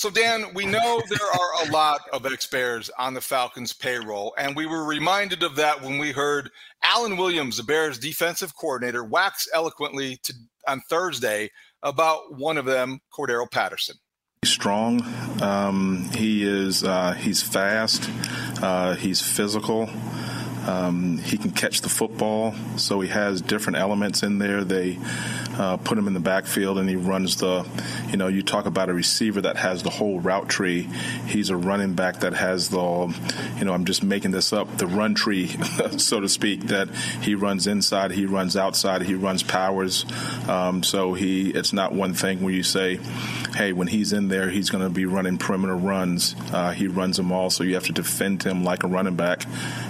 So, Dan, we know there are a lot of ex Bears on the Falcons payroll, and we were reminded of that when we heard Alan Williams, the Bears defensive coordinator, wax eloquently to, on Thursday about one of them, Cordarrelle Patterson. He's strong. Um, he is. Uh, he's fast. Uh, he's physical. Um, he can catch the football, so he has different elements in there. They uh, put him in the backfield, and he runs the. You know, you talk about a receiver that has the whole route tree. He's a running back that has the. You know, I'm just making this up. The run tree, so to speak, that he runs inside, he runs outside, he runs powers. Um, so he, it's not one thing where you say, hey, when he's in there, he's going to be running perimeter runs. Uh, he runs them all, so you have to defend him like a running back,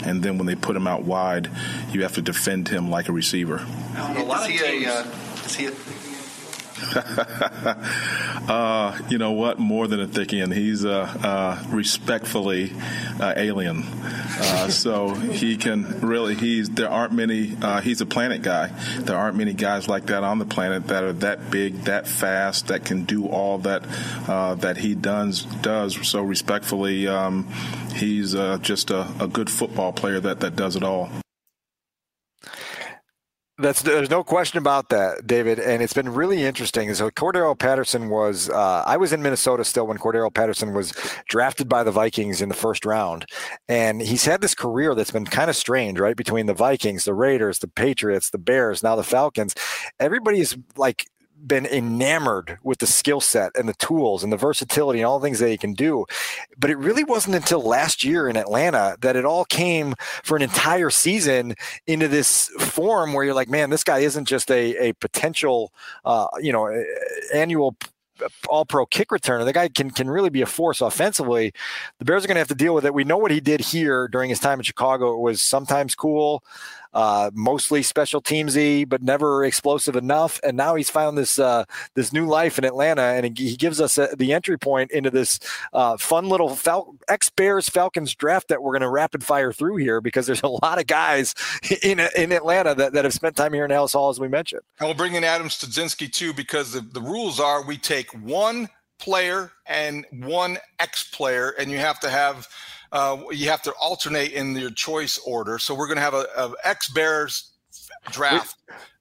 and then when they put him out wide, you have to defend him like a receiver. A lot of teams. A, uh, is he a, uh, you know what? More than a thickian, he's uh, uh, respectfully uh, alien. Uh, so he can really. He's there aren't many. Uh, he's a planet guy. There aren't many guys like that on the planet that are that big, that fast, that can do all that that he does. Does so respectfully. Um, he's just a, a good football player that that does it all. That's there's no question about that, David, and it's been really interesting. So Cordarrelle Patterson was uh, I was in Minnesota still when Cordarrelle Patterson was drafted by the Vikings in the first round, and he's had this career that's been kind of strange, right? Between the Vikings, the Raiders, the Patriots, the Bears, now the Falcons. Everybody's like been enamored with the skill set and the tools and the versatility and all the things that he can do. But it really wasn't until last year in Atlanta that it all came for an entire season into this form where you're like, man, this guy isn't just a, a potential, uh, you know, annual all pro kick returner. The guy can can really be a force offensively. The Bears are going to have to deal with it. We know what he did here during his time in Chicago. It was sometimes cool, uh, mostly special teamsy, but never explosive enough. And now he's found this uh, this new life in Atlanta, and he gives us a, the entry point into this uh, fun little Fal- ex Bears Falcons draft that we're going to rapid fire through here because there's a lot of guys in in Atlanta that, that have spent time here in Halas Hall, as we mentioned. And we'll bring in Adam Studzinski too because the, the rules are we take one player and one ex player, and you have to have uh, you have to alternate in your choice order. So we're going to have a, a ex Bears draft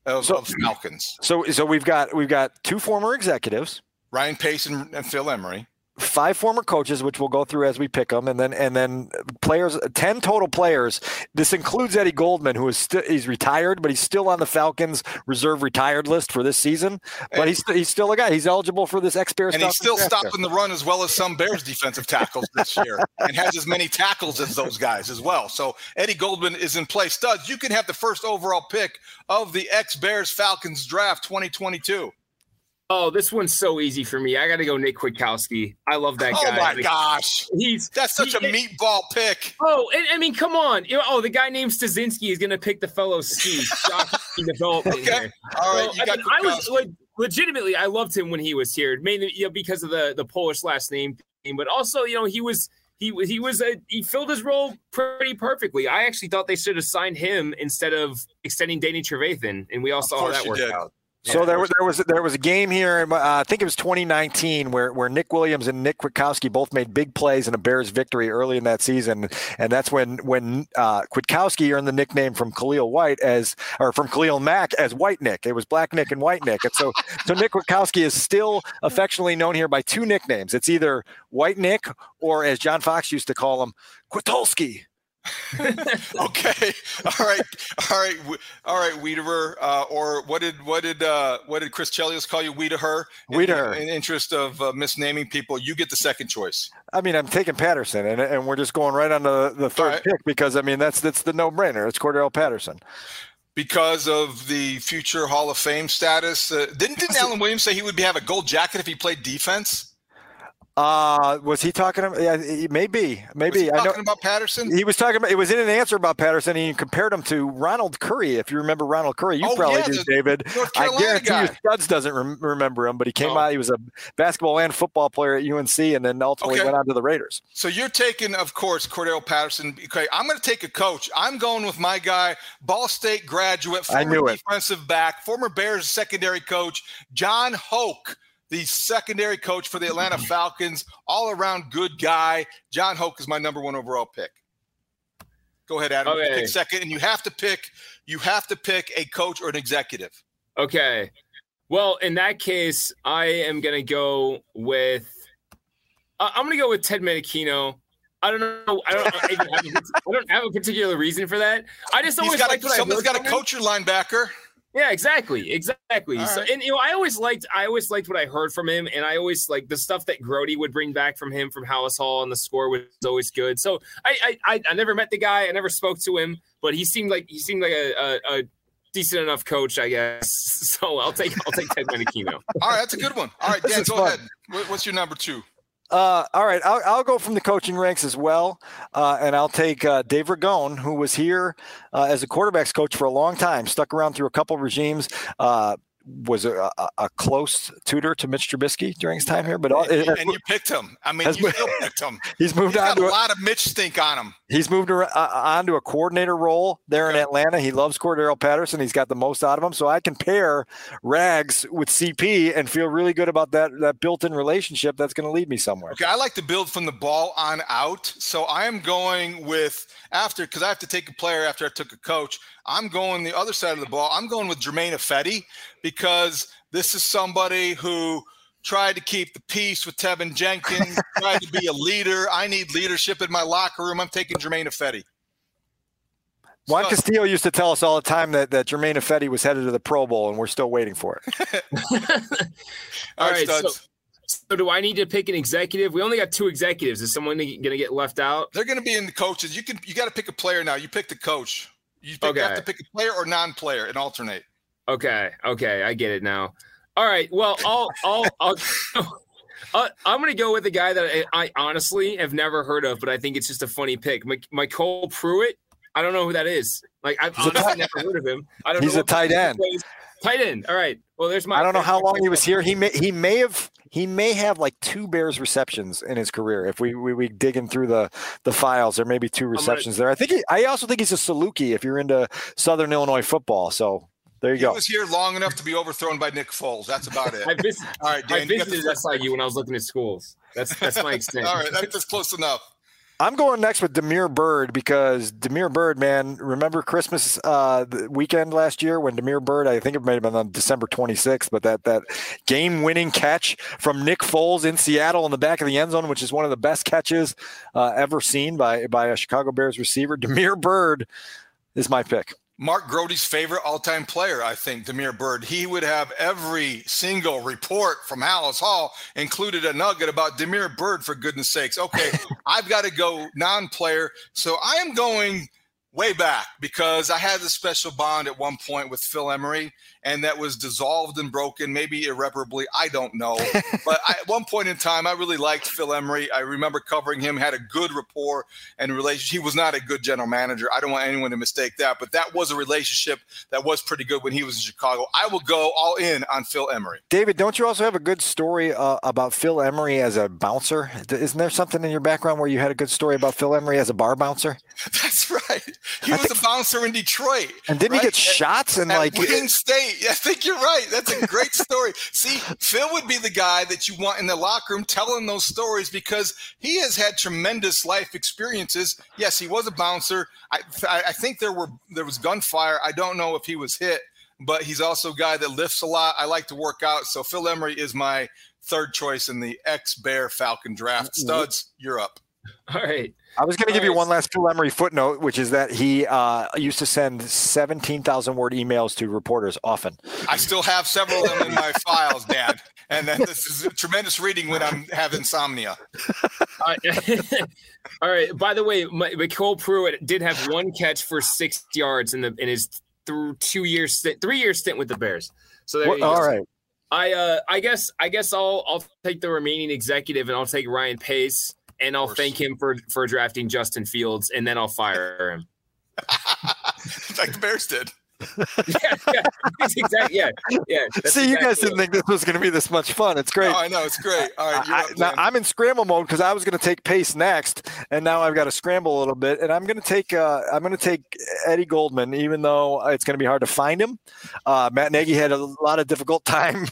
of, so, of, Falcons. So so we've got we've got two former executives, Ryan Pace and, and Phil Emery five former coaches, which we'll go through as we pick them, and then and then players, ten total players. This includes Eddie Goldman, who is still he's retired, but he's still on the Falcons reserve retired list for this season. But and, he's he's still a guy. He's eligible for this ex Bears. And he's still stopping the run as well as some Bears defensive tackles this year, and has as many tackles as those guys as well. So Eddie Goldman is in play. Studs, you can have the first overall pick of the ex Bears Falcons draft 2022. Oh, this one's so easy for me. I got to go Nick Kwiatkowski. I love that oh guy. oh my like, gosh, he's that's such he, a meatball pick. Oh, and I mean, come on. Oh, the guy named Studzinski is going to pick the fellow ski. Shocking development okay. here. All right, I, got mean, I was like, legitimately, I loved him when he was here, mainly you know, because of the the Polish last name thing, but also, you know, he was he he was a he filled his role pretty perfectly. I actually thought they should have signed him instead of extending Danny Trevathan, and we all saw how that worked did. out. So there was there was there was a game here. Uh, I think it was 2019 where where Nick Williams and Nick Kwiatkowski both made big plays in a Bears victory early in that season, and that's when when uh, Kwiatkowski earned the nickname from Khalil White as or from Khalil Mack as White Nick. It was Black Nick and White Nick, and so so Nick Kwiatkowski is still affectionately known here by two nicknames. It's either White Nick or as John Fox used to call him, Quitolski. okay. All right. All right. All right. Wiederer, uh, or what did what did uh, what did Chris Chelios call you? Wiederer. Wiederer. In, in interest of uh, misnaming people, you get the second choice. I mean, I'm taking Patterson, and, and we're just going right on the, the third right. pick because I mean that's that's the no brainer. It's Cordarrelle Patterson. Because of the future Hall of Fame status, uh, didn't didn't Alan Williams say he would be, have a gold jacket if he played defense? Uh, was he talking about? Yeah, maybe, maybe. Was he I know about Patterson. he was talking about. It was in an answer about Patterson. And he compared him to Ronald Curry. If you remember Ronald Curry, you Oh, probably yeah, do, David. I guarantee guy. you, Studs doesn't rem- remember him, but he came Oh. out. He was a basketball and football player at UNC, and then ultimately Okay. went on to the Raiders. So you're taking, of course, Cordarrelle Patterson. Okay, I'm going to take a coach. I'm going with my guy, Ball State graduate, former defensive back, former Bears secondary coach, John Hoke, the secondary coach for the Atlanta Falcons. All around good guy. John Hoke is my number one overall pick. Go ahead, Adam. Okay. pick second, and you have to pick. You have to pick a coach or an executive. Okay. Well, in that case, I am going to go with. I- I'm going to go with Ted Monachino. I don't know. I don't. I, even have a- I don't have a particular reason for that. I just He's always got liked a, I got to coach your linebacker. Yeah, exactly, exactly. All So, right. and you know, I always liked, I always liked what I heard from him, and I always like the stuff that Grote would bring back from him from Halas Hall, and the score was always good. So I, I, I, I never met the guy, I never spoke to him, but he seemed like he seemed like a, a, a decent enough coach, I guess. So I'll take, I'll take Ted Monachino. All right, that's a good one. All right, Dan, go fun. ahead. What- What's your number two? Uh, all right, I'll, I'll go from the coaching ranks as well, uh, and I'll take uh, Dave Ragone, who was here uh, as a quarterbacks coach for a long time, stuck around through a couple regimes. Uh, was a, a, close tutor to Mitch Trubisky during his time here, but all, And, and you picked him. I mean, Has you still picked him. he's moved He's on to a a, lot of Mitch stink on him. he's moved ar- uh, on to a coordinator role there in Atlanta. He loves Cordarrelle Patterson. He's got the most out of him, so I can pair Rags with CP and feel really good about that that built-in relationship that's going to lead me somewhere. Okay, I like to build from the ball on out. So I am going with after because I have to take a player after I took a coach. I'm going the other side of the ball. I'm going with Germain Ifedi because this is somebody who tried to keep the peace with Teven Jenkins, tried to be a leader. I need leadership in my locker room. I'm taking Germain Ifedi. Juan So- Castillo used to tell us all the time that, that Germain Ifedi was headed to the Pro Bowl, and we're still waiting for it. All All right, right, so, so do I need to pick an executive? We only got two executives. Is someone going to get left out? They're going to be in the coaches. You can you got to pick a player now. You pick the coach. You, pick, you have Okay. to pick a player or non-player and alternate. Okay, okay, I get it now. All right, well, I'll, I'll, I'll, uh, I'm gonna go with a guy that I, I honestly have never heard of, but I think it's just a funny pick. MyCole Pruitt. I don't know who that is. Like I've honestly never heard of him. I don't. He's know a tight end. plays. Tight end. All right. Well, there's my. I don't know how long he was here. He may he may have he may have like two Bears receptions in his career. If we we, we digging through the the files, there may be two receptions there. I think he, I also think he's a Saluki if you're into Southern Illinois football. So there you He go. was here long enough to be overthrown by Nick Foles. That's about it. I, vis- All right, I Dan. You got the visited first- SIU when I was looking at schools. That's that's my extent. All right, that- that's close enough. I'm going next with Damiere Byrd because Damiere Byrd, man, remember Christmas uh, weekend last year when Damiere Byrd, I think it might have been on December 26th, but that that game-winning catch from Nick Foles in Seattle in the back of the end zone, which is one of the best catches uh, ever seen by by a Chicago Bears receiver. Damiere Byrd is my pick. Mark Grote's favorite all-time player, I think, Damiere Byrd. He would have every single report from Halas Hall included a nugget about Damiere Byrd. For goodness sakes, okay, I've got to go non-player, so I am going way back because I had this special bond at one point with Phil Emery, and that was dissolved and broken, maybe irreparably. I don't know. but I, at one point in time, I really liked Phil Emery. I remember covering him, had a good rapport and relationship. He was not a good general manager. I don't want anyone to mistake that, but that was a relationship that was pretty good when he was in Chicago. I will go all in on Phil Emery. David, don't you also have a good story uh, about Phil Emery as a bouncer? Isn't there something in your background where you had a good story about Phil Emery as a bar bouncer? That's right. He I was think, a bouncer in Detroit. And didn't right? he get shots and like Wayne State? I think you're right. That's a great story. See, Phil would be the guy that you want in the locker room telling those stories because he has had tremendous life experiences. Yes, he was a bouncer. I, I think there were there was gunfire. I don't know if he was hit, but he's also a guy that lifts a lot. I like to work out, so Phil Emery is my third choice in the ex Bear Falcon draft. Mm-hmm. Studs, you're up. All right. I was going to give you one last Phil Emery footnote, which is that he uh, used to send 17,000 word emails to reporters often. I still have several of them in my files, Dad. And then this is tremendous reading when I'm have insomnia. Uh, all right. By the way, MyCole Pruitt did have one catch for six yards in the in his th- two years stint, three year stint with the Bears. So there all right. I uh, I guess I guess I'll I'll take the remaining executive and I'll take Ryan Pace and I'll thank him for for drafting Justin Fields, and then I'll fire him. like the Bears did yeah, yeah, exactly. Yeah, yeah. See, you guys didn't think this was going to be this much fun. It's great. No, I know it's great. All right, I, now I'm in scramble mode because I was going to take Pace next, and now I've got to scramble a little bit, and I'm going to take uh, I'm going to take Eddie Goldman, even though it's going to be hard to find him. Uh, Matt Nagy had a lot of difficult time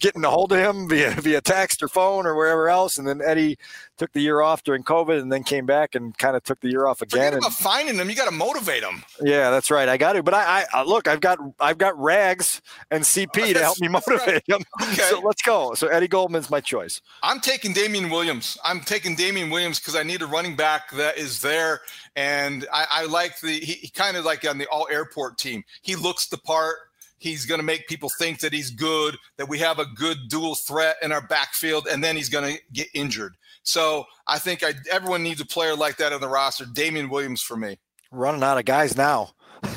getting a hold of him via via text or phone or wherever else, and then Eddie took the year off during COVID and then came back and kind of took the year off again. Forget about and, finding them. You got to motivate them. Yeah, that's right. I got to. But I, I, look, I've got I've got Rags and CP to help me motivate right. them. Okay. So let's go. So Eddie Goldman's my choice. I'm taking Damien Williams. I'm taking Damien Williams because I need a running back that is there, and I, I like the he, he kind of like on the all airport team. He looks the part he's going to make people think that he's good, that we have a good dual threat in our backfield, and then he's going to get injured. So I think I, everyone needs a player like that on the roster. Damien Williams for me. Running out of guys now.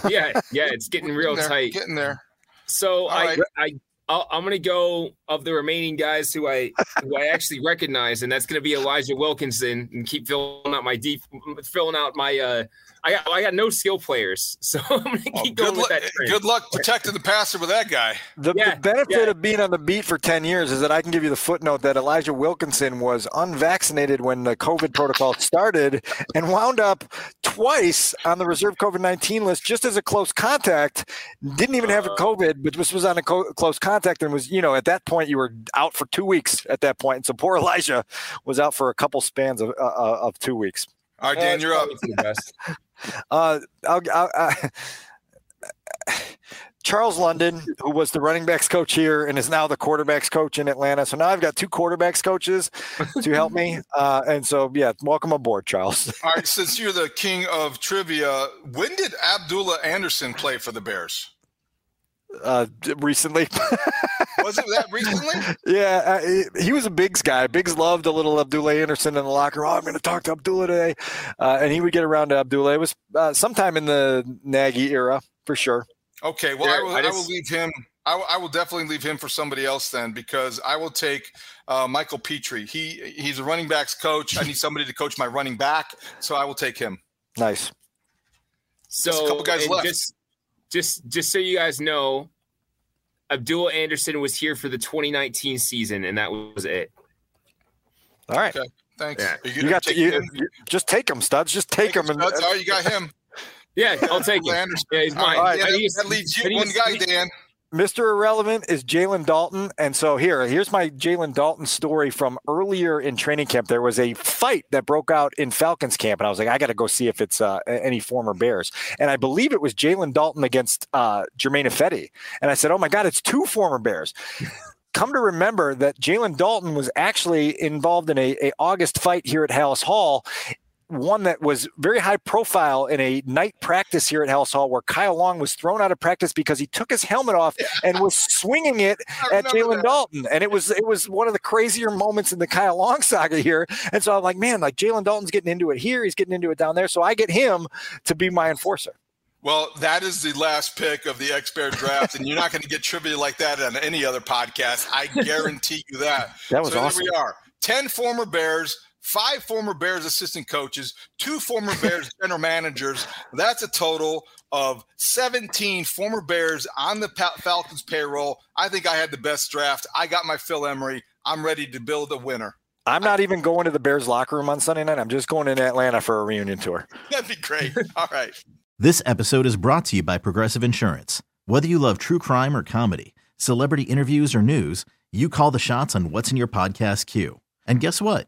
Yeah, yeah, it's getting real getting tight. Getting there. So I, right. I, i going to go of the remaining guys who I who I actually recognize, and that's going to be Elijah Wilkinson, and keep filling out my deep, filling out my uh, I got I got no skill players, so I'm gonna keep well, going with that. Trend. Good luck protecting the passer with that guy. The, yeah, the benefit yeah. of being on the beat for ten years is that I can give you the footnote that Elijah Wilkinson was unvaccinated when the COVID protocol started and wound up twice on the reserve COVID nineteen list just as a close contact. Didn't even have a uh. COVID, but this was on a co- close contact and was you know at that point you were out for two weeks at that point. And so poor Elijah was out for a couple spans of uh, uh of two weeks. All right, Dan, you're up. Uh, I'll, I'll, I, Charles London, who was the running backs coach here and is now the quarterbacks coach in Atlanta. So now I've got two quarterbacks coaches to help me. Uh, and so, yeah, welcome aboard, Charles. All right. Since you're the king of trivia, when did Abdullah Anderson play for the Bears? uh, recently. was it that recently? yeah, uh, he was a Biggs guy. Biggs loved a little Abdullah Anderson in the locker room. Oh, I'm going to talk to Abdullah today, uh, and he would get around to Abdullah. It was uh, sometime in the Nagy era for sure. Okay, well, I, will, I, just, I will leave him. I will, definitely leave him for somebody else then because I will take uh, Michael Pitre. He he's a running backs coach. I need somebody to coach my running back, so I will take him. Nice. So Just a couple guys left. Just, just just so you guys know, Abdul Anderson was here for the 2019 season, and that was it. All right. Okay. Thanks. Yeah. You, got to, you, you, just take him, studs. Just take, take him. Studs. And, oh, you got him. Yeah, I'll take him. Anderson. Yeah, he's mine. Right. Yeah, that, that leads you one guy, Dan. Mr. Irrelevant is Jalen Dalton. And so here, here's my Jalen Dalton story from earlier in training camp. There was a fight that broke out in Falcons camp, and I was like, I got to go see if it's uh, any former Bears. And I believe it was Jalen Dalton against uh, Germain Ifedi. And I said, Oh my God, it's two former Bears. Come to remember that Jalen Dalton was actually involved in a, a August fight here at Halas Hall one that was very high profile in a night practice here at Halas Hall where Kyle Long was thrown out of practice because he took his helmet off and was swinging it at Jalen Dalton. And it was it was one of the crazier moments in the Kyle Long saga here. And so I'm like, man, like Jalen Dalton's getting into it here, he's getting into it down there. So I get him to be my enforcer. Well, that is the last pick of the X Bear draft, and you're not going to get trivia like that on any other podcast. I guarantee you that. That was so awesome. There we are. 10 former Bears, five former Bears assistant coaches, two former Bears general managers. That's a total of 17 former Bears on the Falcons payroll. I think I had the best draft. I got my Phil Emery. I'm ready to build a winner. I'm not even going to the Bears locker room on Sunday night. I'm just going in Atlanta for a reunion tour. That'd be great. All right. This episode is brought to you by Progressive Insurance. Whether you love true crime or comedy, celebrity interviews or news, you call the shots on what's in your podcast queue. And guess what?